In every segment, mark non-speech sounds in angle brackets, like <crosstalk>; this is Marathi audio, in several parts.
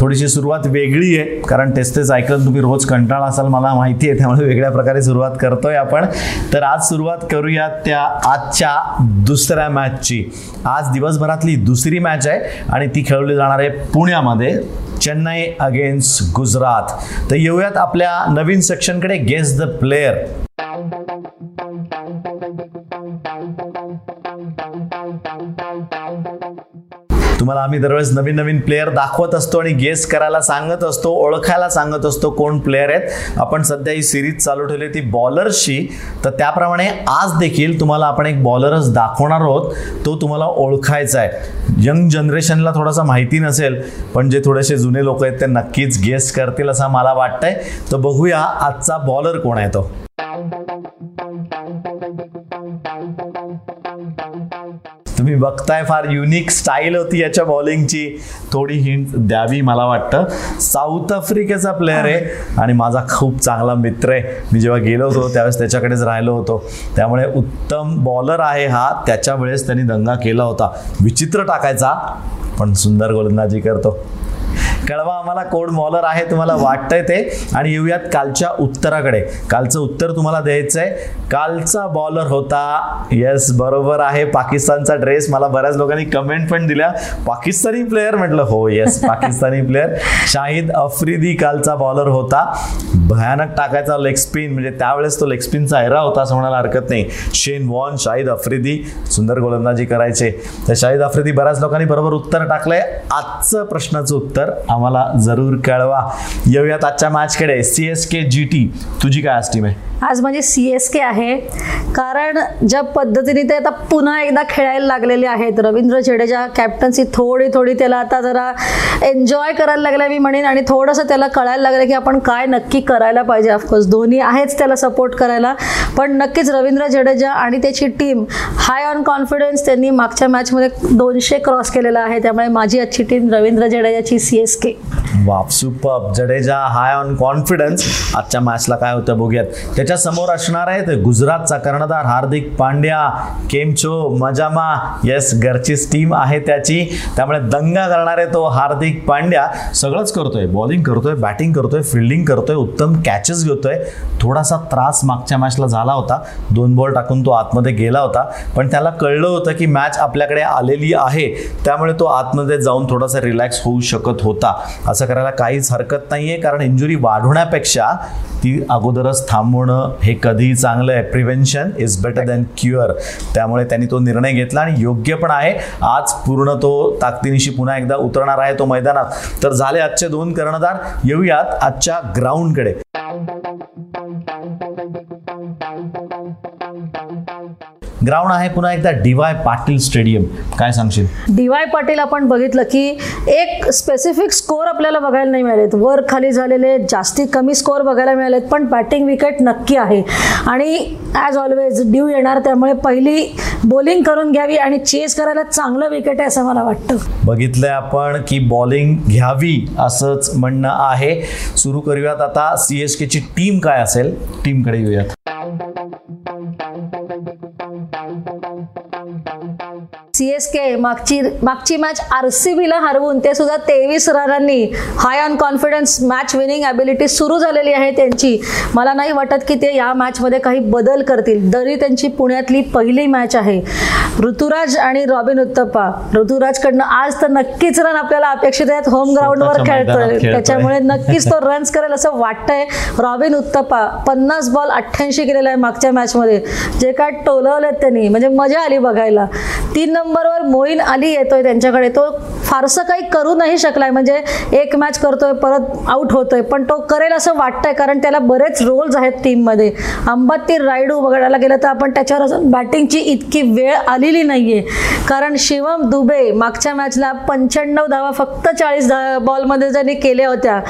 थोडीशी सुरुवात वेगळी आहे कारण तेच तेच ऐकलं तुम्ही रोज कंटाळा असाल मला माहिती आहे त्यामुळे वेगळ्या प्रकारे सुरुवात करतोय आपण. तर आज सुरुवात करूया त्या आजच्या दुसऱ्या मॅचची आज दिवसभरातली दुसरी मॅच आहे आणि ती खेळवली जाणार आहे पुण्यामध्ये चेन्नई अगेन्स्ट गुजरात. तर येऊयात आपल्या नवीन सेक्शनकडे गेस द प्लेयर तुम्हाला आम्ही दरवेळेस नवीन नवीन प्लेयर दाखवत असतो आणि गेस करायला सांगत असतो ओळखायला सांगत असतो कोण प्लेयर आहेत. आपण सध्या ही सिरीज चालू ठेवली ती बॉलरशी तर त्याप्रमाणे आज देखील तुम्हाला आपण एक बॉलरच दाखवणार आहोत. तो तुम्हाला ओळखायचा आहे. यंग जनरेशनला थोडासा माहिती नसेल पण जे थोडेसे जुने लोक आहेत ते नक्कीच गेस करतील असं मला वाटतंय. तर बघूया आजचा बॉलर कोण आहे तो. तुम्ही बघताय फार युनिक स्टाईल होती याच्या बॉलिंगची थोडी हिंट द्यावी मला वाटतं. साऊथ आफ्रिकेचा प्लेअर आहे आणि माझा खूप चांगला मित्र आहे. मी जेव्हा गेलो होतो त्यावेळेस त्याच्याकडेच राहिलो होतो. त्यामुळे उत्तम बॉलर आहे हा. त्याच्या वेळेस त्यांनी दंगा केला होता. विचित्र टाकायचा पण सुंदर गोलंदाजी करतो. कळवा आम्हाला कोण बॉलर आहे तुम्हाला वाटतंय ते. आणि येऊयात कालच्या उत्तराकडे. कालचं उत्तर तुम्हाला द्यायचं आहे कालचा बॉलर होता. येस बरोबर आहे. पाकिस्तानचा ड्रेस मला बऱ्याच लोकांनी कमेंट पण दिल्या. पाकिस्तानी प्लेअर म्हटलं हो येस पाकिस्तानी प्लेअर शाहिद अफ्रिदी कालचा बॉलर होता. भयानक टाकायचा लेग स्पिन म्हणजे त्यावेळेस तो लेग स्पिनचा एरा होता असं म्हणायला हरकत नाही. शेन वॉन शाहिद अफ्रिदी सुंदर गोलंदाजी करायचे. तर शाहिद अफ्रिदी बऱ्याच लोकांनी बरोबर उत्तर टाकलंय. आजचं प्रश्नाचं उत्तर आम्हाला जरूर कळवा. येऊयात आजच्या मॅचकडे. C S K G T तुझी काय आज टीम आहे? आज म्हणजे सी एस के आहे. कारण ज्या पद्धतीने ते आता पुन्हा एकदा खेळायला लागलेले आहेत. रवींद्र जडेजा कॅप्टन्सी थोडी थोडी त्याला आता जरा एन्जॉय करायला लागला मी म्हणेन. आणि थोडंसं त्याला कळायला लागलं की आपण काय नक्की करायला पाहिजे. ऑफकोर्स धोनी आहेच त्याला सपोर्ट करायला. पण नक्कीच रवींद्र जडेजा आणि त्याची टीम हाय ऑन कॉन्फिडन्स त्यांनी मागच्या मॅचमध्ये दोनशे क्रॉस केलेला आहे. त्यामुळे माझी आजची टीम रवींद्र जडेजाची सी एस के वाप super Jadeja high on confidence आजच्या मॅचला काय होतं बघूयात. त्याच्यासमोर असणार आहे गुजरातचा कर्णधार हार्दिक पांड्या केमचो मजामा. येस घरचीच टीम आहे त्याची. त्यामुळे दंगा करणार आहे तो हार्दिक पांड्या. सगळंच करतोय. बॉलिंग करतोय बॅटिंग करतोय फिल्डिंग करतोय उत्तम कॅचेस घेतोय. थोडासा त्रास मागच्या मॅचला झाला होता. दोन बॉल टाकून तो आतमध्ये गेला होता. पण त्याला कळलं होतं की मॅच आपल्याकडे आलेली आहे. त्यामुळे तो आतमध्ये जाऊन थोडासा रिलॅक्स होऊ शकत होता. असं करायला काहीच हरकत नाहीये. कारण इंजुरी वाढवण्यापेक्षा ती अगोदरच थांबवणं हे कधीही चांगलं आहे. Prevention is better than cure त्यामुळे त्यांनी तो निर्णय घेतला आणि योग्य पण आहे. आज पूर्ण तो ताकदीनिशी पुन्हा एकदा उतरणार आहे तो मैदानात. तर झाले आजचे दोन कर्णधार. येऊयात आजच्या ग्राउंडकडे ग्राउंड आहे पुन्हा एकदा डी वाय पाटील स्टेडियम. काय सांगशील? डी वाय पाटील आपण बघितलं की एक स्पेसिफिक स्कोअर आपल्याला बघायला नाही मिळालेत. वर खाली झालेले जास्ती कमी स्कोअर बघायला मिळालेत पण बॅटिंग विकेट नक्की आहे. आणि ॲज ऑलवेज ड्यू येणार त्यामुळे पहिली बॉलिंग करून घ्यावी आणि चेस करायला चांगलं विकेट आहे असं मला वाटतं. बघितलंय आपण की बॉलिंग घ्यावी असंच म्हणणं आहे. सुरू करूयात आता सी एस केची टीम काय असेल? टीमकडे येऊयात. सी एस के मागची मागची मॅच आर सी बीला हरवून ते सुद्धा तेवीस रनांनी high on confidence match winning ability सुरू झालेली आहे त्यांची. मला नाही वाटत की ते या मॅचमध्ये काही बदल करतील. तरी त्यांची पुण्यातली पहिली मॅच आहे. ऋतुराज आणि रॉबिन उत्तप्पा. ऋतुराजकडनं आज तर नक्कीच रन आपल्याला अपेक्षित आहेत. होम ग्राउंडवर खेळतोय. त्याच्यामुळे नक्कीच तो <laughs> रन्स करेल असं वाटतंय. रॉबिन उत्तप्पा पन्नास बॉल अठ्ठ्याऐंशी केलेला आहे मागच्या मॅचमध्ये जे काय टोलवलेत त्यांनी म्हणजे मजा आली बघायला. तीन नंबरवर मोईन अली येतोय त्यांच्याकडे. तो फारसं काही करू नाही शकलाय. म्हणजे एक मॅच करतोय परत आउट होतोय. पण तो करेल असं वाटतंय कारण त्याला बरेच रोल्स आहेत टीममध्ये अंबत्ती रायडू बघायला गेलं तर आपण त्याच्यावर अजून बॅटिंगची इतकी वेळ आलेली नाहीये. कारण शिवम दुबे मागच्या मॅचला पंच्याण्णव धावा फक्त चाळीस बॉलमध्ये ज्यांनी केल्या होत्या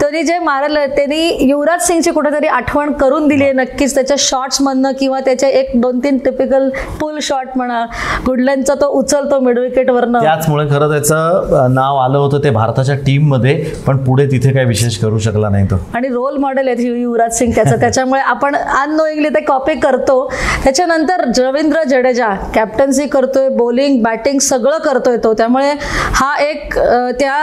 तरी जे मारलं त्यांनी युवराज सिंगची कुठेतरी आठवण करून दिली आहे नक्कीच. त्याच्या शॉट्समधनं किंवा त्याच्या एक दोन तीन टिपिकल पुल शॉट म्हणा गुडलॅनचा तो उचलतो मिड विकेटवरनं त्याचमुळे खरं त्याचं नाव आलं होतं ते भारताच्या टीममध्ये पण पुढे तिथे काही विशेष करू शकला नाही तो. आणि रोल मॉडेल आहे युवराज सिंग त्याचं. <laughs> त्याच्यामुळे आपण अननोईंगली ते कॉपी करतो. त्याच्यानंतर रवींद्र जडेजा कॅप्टन्सी करतोय बॉलिंग बॅटिंग सगळं करतोय तो. त्यामुळे हा एक त्या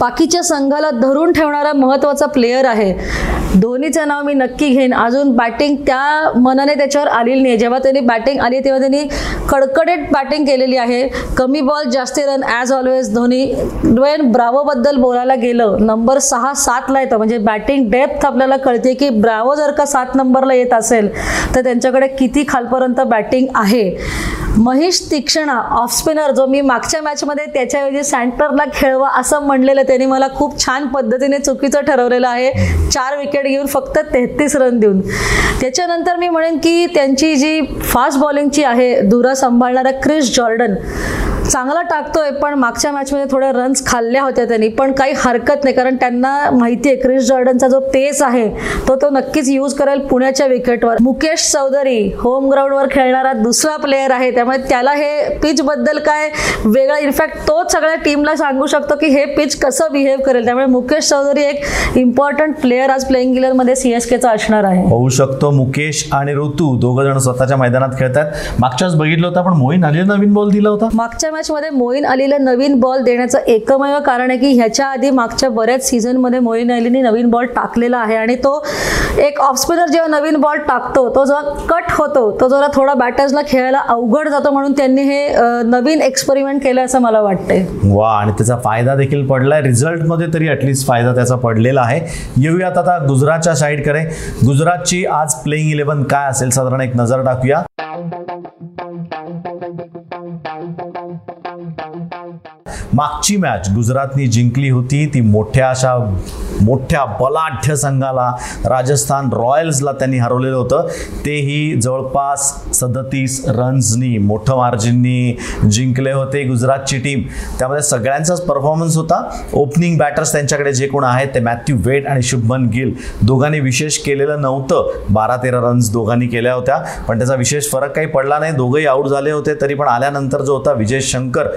बाकीच्या संघाला धरून ठेवणारा महत्त्वाचा प्लेयर आहे. धोनीचं नाव मी नक्की घेईन. अजून बॅटिंग त्या मनाने त्याच्यावर आलेली नाही जेव्हा त्यांनी बॅटिंग आली तेव्हा त्यांनी कडकडीत बॅटिंग केलेली आहे. कमी बॉल जास्ती run as always Dhoni Dwayne ब्रावोबद्दल बोलायला गेलं नंबर सहा सातला येतं. म्हणजे बॅटिंग डेप्थ आपल्याला कळते की ब्रावो जर का सात नंबरला येत असेल तर त्यांच्याकडे किती खालपर्यंत बॅटिंग आहे? महेश तीक्षणा ऑफ स्पिनर जो मी मागच्या मॅचमध्ये त्याच्याऐवजी सँटरला खेळवा असं म्हणलेलं त्यांनी मला खूप छान पद्धतीने चुकीचं ठरवलेलं आहे. चार विकेट घेऊन फक्त तेहतीस रन देऊन. त्याच्यानंतर मी म्हणेन की त्यांची जी फास्ट बॉलिंगची आहे दुरा सांभाळणारा क्रिस जॉर्डन चांगला टाकतोय पण मागच्या मॅचमध्ये थोड्या रन्स खाल्ल्या होत्या त्यांनी. पण काही हरकत नाही कारण त्यांना माहिती आहे क्रिस जॉर्डनचा जो पेस आहे तो तो नक्कीच यूज करेल पुण्याच्या विकेटवर मुकेश चौधरी होम ग्राउंडवर खेळणारा दुसरा प्लेअर आहे त्यामुळे त्याला हे पिच बद्दल काय वेगळं इनफॅक्ट तोच सगळ्या टीमला सांगू शकतो की हे पिच कसं बिहेव करेल. त्यामुळे मुकेश चौधरी एक इम्पॉर्टंट प्लेअर आज प्लेइंग गिलरमध्ये सी एस केचा असणार आहे. होऊ शकतो. मुकेश आणि ऋतू दोघं जण स्वतःच्या मैदानात खेळतात मागच्याच बघितलं होतं पण मोहीन अली नवीन बॉल दिला होता. मागच्या मॅचमध्ये मोईन अलीला नवीन बॉल देण्याचं एकमेव कारण आहे की ह्याच्या आधी मागच्या बऱ्याच सीझनमध्ये मोईन अलीने नवीन बॉल टाकलेला आहे आणि तो एक ऑफ स्पिनर जेव्हा नवीन बॉल टाकतो तो जेव्हा कट होतो तो जरा थोडा बॅटर्सला खेळायला अवघड जातो म्हणून त्यांनी हे नवीन एक्सपेरिमेंट केलं असं मला वाटतंय. वा आणि त्याचा फायदा देखील पडलाय. रिझल्टमध्ये तरी ॲटलिस्ट फायदा त्याचा पडलेला आहे. येऊयात आता गुजरातच्या साईडकडे गुजरातची आज प्लेइंग इलेव्हन काय असेल? साधारण एक नजर टाकूया. मागची मॅच गुजरातनी जिंकली होती. ती मोठ्या अशा मोठ्या बलाढ्य संघाला राजस्थान रॉयल्सला त्यांनी हरवलेलं होतं. तेही जवळपास सदतीस रन्सनी मोठं मार्जिननी जिंकले होते गुजरातची टीम त्यामध्ये सगळ्यांचाच परफॉर्मन्स होता. ओपनिंग बॅटर्स त्यांच्याकडे जे कोण आहेत ते मॅथ्यू वेट आणि शुभमन गिल. दोघांनी विशेष केलेलं नव्हतं. बारा तेरा रन्स दोघांनी केल्या होत्या. पण त्याचा विशेष फरक काही पडला नाही. दोघंही आऊट झाले होते. तरी पण आल्यानंतर जो होता विजय शंकर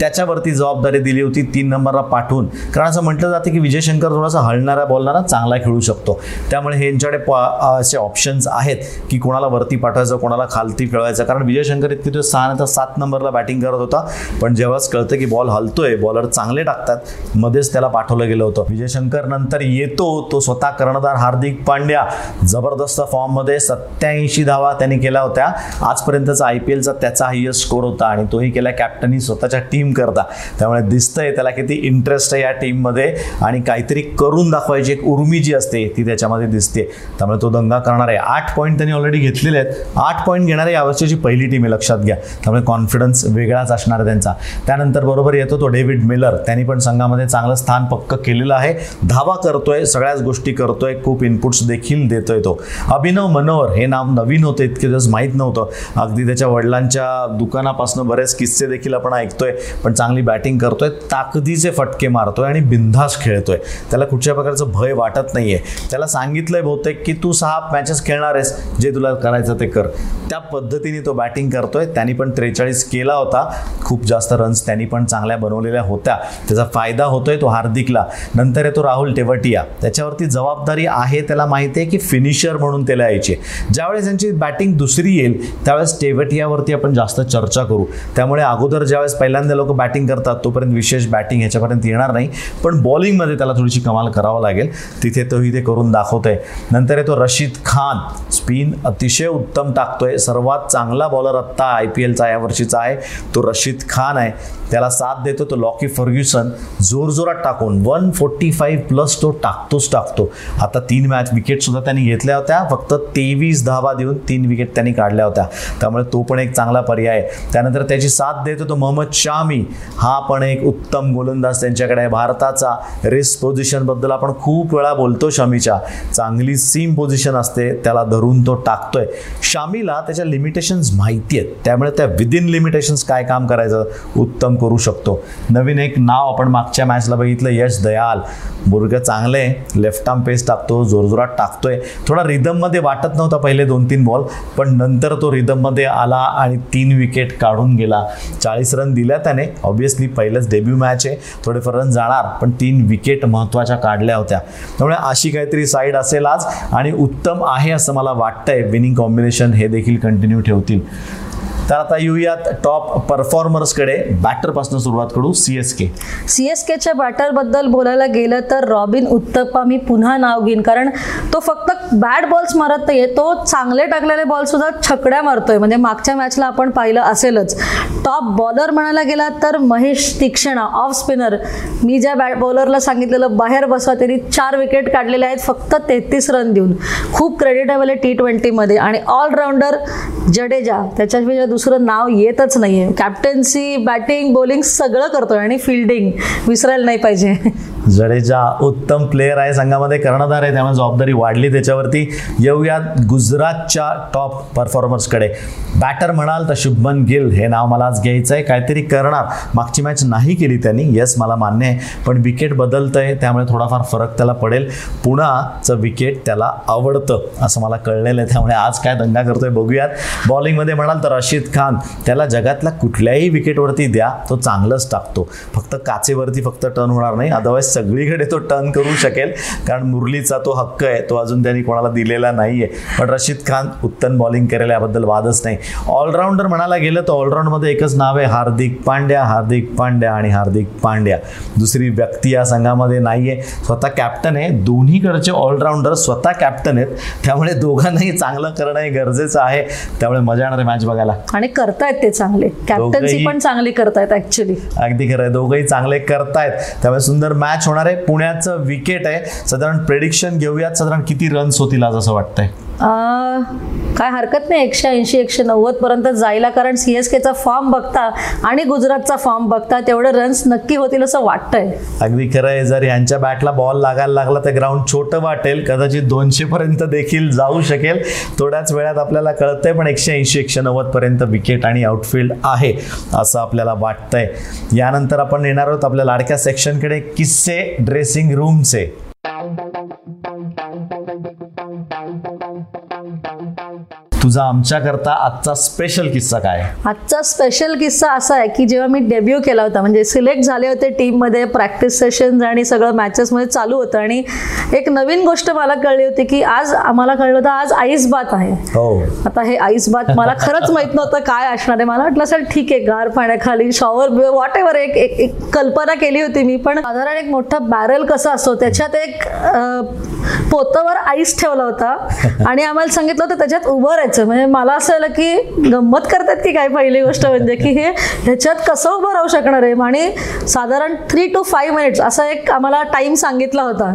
त्याच्यावरती जबाबदारी दिली होती तीन नंबरला पाठवून. कारण असं म्हटलं जातं की विजय शंकर थोडासा हलणारा बॉलणारा चांगला खेळू शकतो. त्यामुळे हे यांच्याकडे प- असे ऑप्शन्स आहेत की कोणाला वरती पाठवायचं कोणाला खालती खेळवायचं. कारण विजय शंकर इतके तो सहा नंतर सात नंबरला बॅटिंग करत होता. पण जेव्हाच कळतं की बॉल हलतोय बॉलर चांगले टाकतात मध्येच त्याला पाठवलं गेलं होतं. विजय शंकर नंतर येतो तो स्वतः कर्णधार हार्दिक पांड्या. जबरदस्त फॉर्ममध्ये सत्याऐंशी धावा त्यांनी केल्या होत्या. आजपर्यंतचा आय पी एलचा त्याचा हायएस्ट स्कोर होता आणि तोही केला कॅप्टनी स्वतःच्या टीम करता. त्यामुळे त्यामुळे दिसतंय त्याला किती इंटरेस्ट आहे या टीममध्ये आणि काहीतरी करून दाखवायची एक उर्मी जी असते ती त्याच्यामध्ये दिसते. त्यामुळे तो दंगा करणार आहे. आठ पॉईंट त्यांनी ऑलरेडी घेतलेले आहेत. आठ पॉईंट घेणारी यावर्षीची पहिली टीम आहे लक्षात घ्या. त्यामुळे कॉन्फिडन्स वेगळाच असणार आहे त्यांचा. त्यानंतर बरोबर येतो तो डेव्हिड मिलर त्यांनी पण संघामध्ये चांगलं स्थान पक्क केलेलं आहे. धावा करतोय सगळ्याच गोष्टी करतोय. खूप इनपुट्स देखील देतोय तो. अभिनव मनोहर हे नाव नवीन होतं इतके दिवस माहीत नव्हतं. अगदी त्याच्या वडिलांच्या दुकानापासून बरेच किस्से देखील आपण ऐकतोय. पण चांगली बॅटिंग करतोय ताकदीचे फटके मारतोय आणि बिंधास खेळतोय. त्याला कुठच्या प्रकारचं भय वाटत नाहीये. त्याला सांगितलंय बहुतेक की तू सहा मॅचेस खेळणार आहेस जे तुला करायचं ते कर. त्या पद्धतीने तो बॅटिंग करतोय. त्यांनी पण त्रेचाळीस केला होता. खूप जास्त रन्स त्यांनी पण चांगल्या बनवलेल्या होत्या. त्याचा फायदा होतोय तो हार्दिकला. नंतर येतो राहुल टेवटिया त्याच्यावरती जबाबदारी आहे त्याला माहिती आहे की फिनिशर म्हणून त्याला यायचे. ज्यावेळेस त्यांची बॅटिंग दुसरी येईल त्यावेळेस टेवटियावरती आपण जास्त चर्चा करू. त्यामुळे अगोदर ज्यावेळेस पहिल्यांदा लोक बॅटिंग करतात तो तोपर्यंत विशेष बॅटिंग ह्याच्यापर्यंत येणार नाही पण बॉलिंगमध्ये त्याला थोडीशी कमाल करावं लागेल. तिथे तोही ते करून दाखवतोय. नंतर येतो रशीद खान. स्पिन अतिशय उत्तम टाकतोय. सर्वात चांगला बॉलर आत्ता आय पी एलचा या वर्षीचा आहे. तो रशीद खान आहे. त्याला साथ देतो तो लॉकी फर्ग्युसन जोरजोरात टाकून वन फोर्टी फाईव्ह प्लस तो टाकतोच टाकतो. आता तीन मॅच विकेट सुद्धा त्यांनी घेतल्या होत्या. फक्त तेवीस धावा देऊन तीन विकेट त्यांनी काढल्या होत्या. त्यामुळे तो पण एक चांगला पर्याय आहे. त्यानंतर त्याची साथ देतो तो मोहम्मद शामी. हा पण एक उत्तम गोलंदाज त्यांच्याकडे आहे. भारताचा रेस्ट पोझिशनबद्दल आपण खूप वेळा बोलतो शमीच्या. चांगली सीम पोझिशन असते त्याला धरून तो टाकतोय. शामीला त्याच्या लिमिटेशन्स माहिती आहेत. त्यामुळे त्या विदिन लिमिटेशन्स काय काम करायचं? उत्तम करू शकतो. नवीन एक नाव आपण मागच्या मॅचला बघितलं यश दयाल. मुर्ग चांगले लेफ्ट आर्म पेस टाकतो जोरजोरात टाकतोय. थोडा रिदममध्ये वाटत नव्हता पहिले दोन तीन बॉल पण नंतर तो रिदममध्ये आला आणि तीन विकेट काढून गेला. चाळीस रन दिल्या त्याने. ऑब्विसली पहिलंच डेब्यू मॅच आहे. थोडेफार रन जाणार पण तीन विकेट महत्त्वाच्या काढल्या होत्या. त्यामुळे अशी काहीतरी साईड असेल आज आणि उत्तम आहे असं मला वाटतंय. विनिंग कॉम्बिनेशन हे देखील कंटिन्यू ठेवतील. तर आता येऊयात टॉप परफॉर्मर्सकडे बॅटरपासून सुरुवात करू C S K C S केच्या बॅटरबद्दल बोलायला गेलं तर रॉबिन उत्तप्पा मी पुन्हा नाव घेईन. कारण तो फक्त बॅड बॉल्स मारत नाहीये तो चांगले टाकलेले बॉल सुद्धा छकड्या मारतोय. म्हणजे मागच्या मॅचला आपण पाहिलं असेलच. टॉप बॉलर म्हणायला गेला तर महेश तीक्षणा ऑफ स्पिनर मी ज्या बॅट बॉलरला सांगितलेलं बाहेर बसवा त्यांनी चार विकेट काढलेले आहेत फक्त तेहतीस रन देऊन. खूप क्रेडिटेबल आहे टी ट्वेंटीमध्ये आणि ऑलराऊंडर जडेजा त्याच्या दुसरं नाव येतच नाहीये. कॅप्टन्सी बॅटिंग बॉलिंग सगळं करतोय आणि फिल्डिंग विसरायला नाही पाहिजे. जडेजा उत्तम प्लेअर आहे संघामध्ये कर्णधार आहे त्यामुळे जबाबदारी वाढली त्याच्यावरती. येऊयात गुजरातच्या टॉप परफॉर्मर्सकडे बॅटर म्हणाल तर शुभमन गिल हे नाव मला आज घ्यायचं आहे काहीतरी करणार. मागची मॅच नाही केली त्यांनी. येस मला मान्य आहे. पण विकेट बदलतं आहे त्यामुळे थोडाफार फरक त्याला पडेल. पुणाचं विकेट त्याला आवडतं असं मला कळलेलं आहे. त्यामुळे आज काय दंगा करतोय बघूयात. बॉलिंगमध्ये म्हणाल तर रशीद खान त्याला जगातल्या कुठल्याही विकेटवरती द्या तो चांगलंच टाकतो. फक्त काचेवरती फक्त टर्न होणार नाही. अदरवाईज सगळीकडे तो टर्न करू शकेल. कारण मुरलीचा तो हक्क आहे तो अजून त्यांनी कोणाला दिलेला नाही आहे पण रशीद खान उत्तम बॉलिंग करेल याबद्दल वादच नाही. ऑलराऊंडर म्हणायला गेलं तर ऑलराऊंडमध्ये एकच नाव आहे हार्दिक पांड्या. हार्दिक पांड्या आणि हार्दिक पांड्या. दुसरी व्यक्ती या संघामध्ये नाही आहे स्वतः कॅप्टन आहे. दोन्हीकडचे ऑलराऊंडर स्वतः कॅप्टन आहेत. त्यामुळे दोघांनाही चांगलं करणं हे गरजेचं आहे. त्यामुळे मजा येणार आहे मॅच बघायला. आणि करतायत ते चांगले. कॅप्टन्सी पण चांगली करतायत ऍक्च्युली अगदी खरं आहे. दोघंही चांगले करतायत. त्यामुळे सुंदर मॅच होणार आहे. पुण्याचं विकेट आहे. साधारण प्रेडिक्शन घेऊयात. साधारण किती रन्स होतील आज असं वाटतंय? काय हरकत नाही एकशे ऐंशी एकशे नव्वद पर्यंत जायला कारण सी एस केचा फॉर्म बघता आणि गुजरातचा फॉर्म बघता तेवढे रन्स नक्की होतील असं वाटतंय. अगदी खरं आहे जर यांच्या बॅटला बॉल लागायला लागला तर ग्राउंड छोटं वाटेल कदाचित दोनशे पर्यंत देखील जाऊ शकेल. थोड्याच वेळात आपल्याला कळतंय पण एकशे ऐंशी एकशे नव्वद पर्यंत विकेट आणि आउटफील्ड आहे असं आपल्याला वाटतंय. यानंतर आपण येणार आहोत आपल्या लाडक्या सेक्शनकडे किस्से ड्रेसिंग रूमचे तुझा आमच्याकरता आजचा स्पेशल किस्सा काय? आजचा स्पेशल किस्सा असा आहे की जेव्हा मी डेब्यू केला होता म्हणजे सिलेक्ट झाले होते टीममध्ये प्रॅक्टिस सेशन्स आणि सगळं मॅचेसमध्ये चालू होतं आणि एक नवीन गोष्ट मला कळली होती की आज आम्हाला कळलं होतं आज आईस बात आहे. हो. आता हे आईस बात मला खरंच माहीत नव्हतं काय असणार आहे. मला वाटलं सर ठीक आहे गार पाण्याखाली शॉवर वॉट एव्हर एक एक कल्पना केली होती मी पण साधारण एक मोठा बॅरल कसा असतो त्याच्यात एक पोतावर आईस ठेवला होता आणि आम्हाला सांगितलं होतं त्याच्यात उभं राहायचं. म्हणजे मला असं झालं की गंमत करतात की काय पहिली गोष्ट म्हणजे की हे ह्याच्यात कसं उभं राहू शकणार आहे? आणि साधारण थ्री टू फाईव्ह मिनिट्स असा एक आम्हाला टाईम सांगितला होता.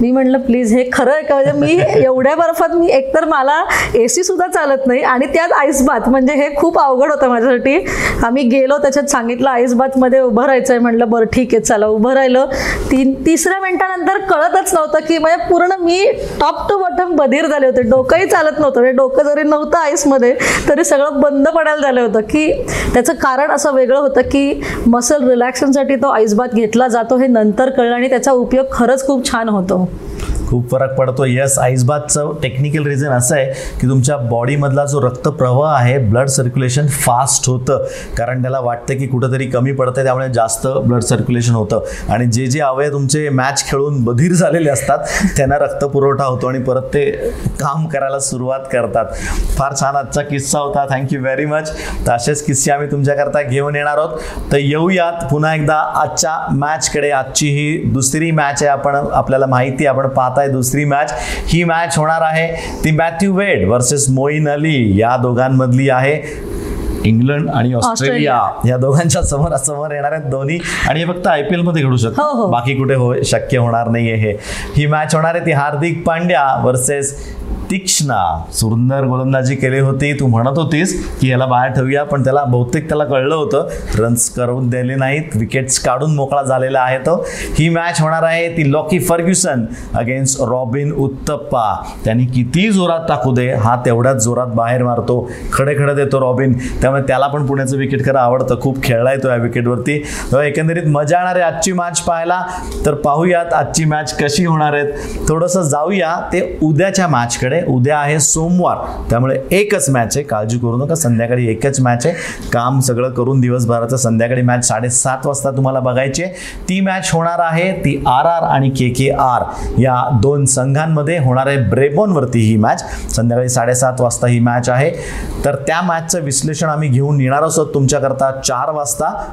मी म्हटलं प्लीज हे खरं आहे का? म्हणजे मी एवढ्या बर्फात मी एकतर मला ए सी सुद्धा चालत नाही आणि त्यात आईसबात म्हणजे हे खूप अवघड होतं माझ्यासाठी. आम्ही गेलो त्याच्यात सांगितलं आईसबातमध्ये उभं राहायचं आहे म्हटलं बरं ठीक आहे चला. उभं राहिलं. तीन तिसऱ्या मिनिटानंतर कळतच नव्हतं की म्हणजे पूर्ण मी टॉप टू बॉटम बधीर झाले होते. डोकंही चालत नव्हतं. म्हणजे डोकं जरी नव्हतं आईसमध्ये तरी सगळं बंद पडायला झालं होतं की त्याचं कारण असं वेगळं होतं की मसल रिलॅक्शनसाठी तो आईसबात घेतला जातो हे नंतर कळलं आणि त्याचा उपयोग खरंच खूप छान होतो. खूप फरक पडतो. यस आईसबाथचं टेक्निकल रिझन असं आहे की तुमच्या बॉडीमधला जो रक्तप्रवाह आहे ब्लड सर्क्युलेशन फास्ट होतं. कारण त्याला वाटतं की कुठंतरी कमी पडतं त्यामुळे जास्त ब्लड सर्क्युलेशन होतं. आणि जे जे अवयव तुमचे मॅच खेळून बधीर झालेले असतात त्यांना रक्तपुरवठा होतो आणि परत ते काम करायला सुरुवात करतात. फार छान आजचा किस्सा होता. थँक्यू व्हेरी मच तर असेच किस्से आम्ही तुमच्याकरता घेऊन येणार आहोत. तर येऊयात पुन्हा एकदा आजच्या मॅचकडे आजची ही दुसरी मॅच आहे. आपण आपल्याला माहिती आपण पाहता पाहताय दुसरी मॅच ही मॅच होणार आहे ती मॅथ्यू वेड वर्सेस मोईन अली. या दोघांमधली आहे इंग्लंड आणि ऑस्ट्रेलिया. या दोघांच्या समोर समोर येणार आहेत दोन्ही आणि हे फक्त आय पी एलमध्ये घडू हो, शकतो. हो. बाकी कुठे हो शक्य होणार नाहीये हे. ही मॅच होणार आहे ती हार्दिक पांड्या वर्सेस तीक्ष्णा. सुंदर गोलंदाजी केली होती. तू म्हणत होतीस की याला बाहेर ठेवूया पण त्याला बहुतेक त्याला कळलं होतं. रन्स करून दिले नाहीत. विकेट्स काढून मोकळा झालेला आहे तो. ही मॅच होणार आहे ती Lockie Ferguson against Robin Uthappa त्यांनी किती जोरात टाकू दे हा तेवढ्याच जोरात बाहेर मारतो. खडे खडे देतो रॉबिन त्यामुळे त्याला पण पुण्याचं विकेट खरं आवडतं. खूप खेळलाय तो या विकेटवरती एकंदरीत मजा येणार आहे आजची मॅच पाहायला. तर पाहूयात आजची मॅच कशी होणार आहेत थोडंसं जाऊया ते उद्याच्या मॅचकडे उद्या आहे सोमवार. त्यामुळे एकच मॅच आहे. काळजी करू नका. संध्याकाळी एकच मॅच आहे. काम सगळं करून दिवसभराचं संध्याकाळी मॅच साडेसात वाजता तुम्हाला बघायची आहे. ती मॅच होणार आहे ती आर आर आणि के के आर. या दोन संघांमध्ये होणार आहे ब्रेबॉनवरती ही मॅच संध्याकाळी साडेसात वाजता ही मॅच आहे. तर त्या मॅचचं विश्लेषण आम्ही घेऊन येणार आहोत. तुमच्याकरता चार वाजता.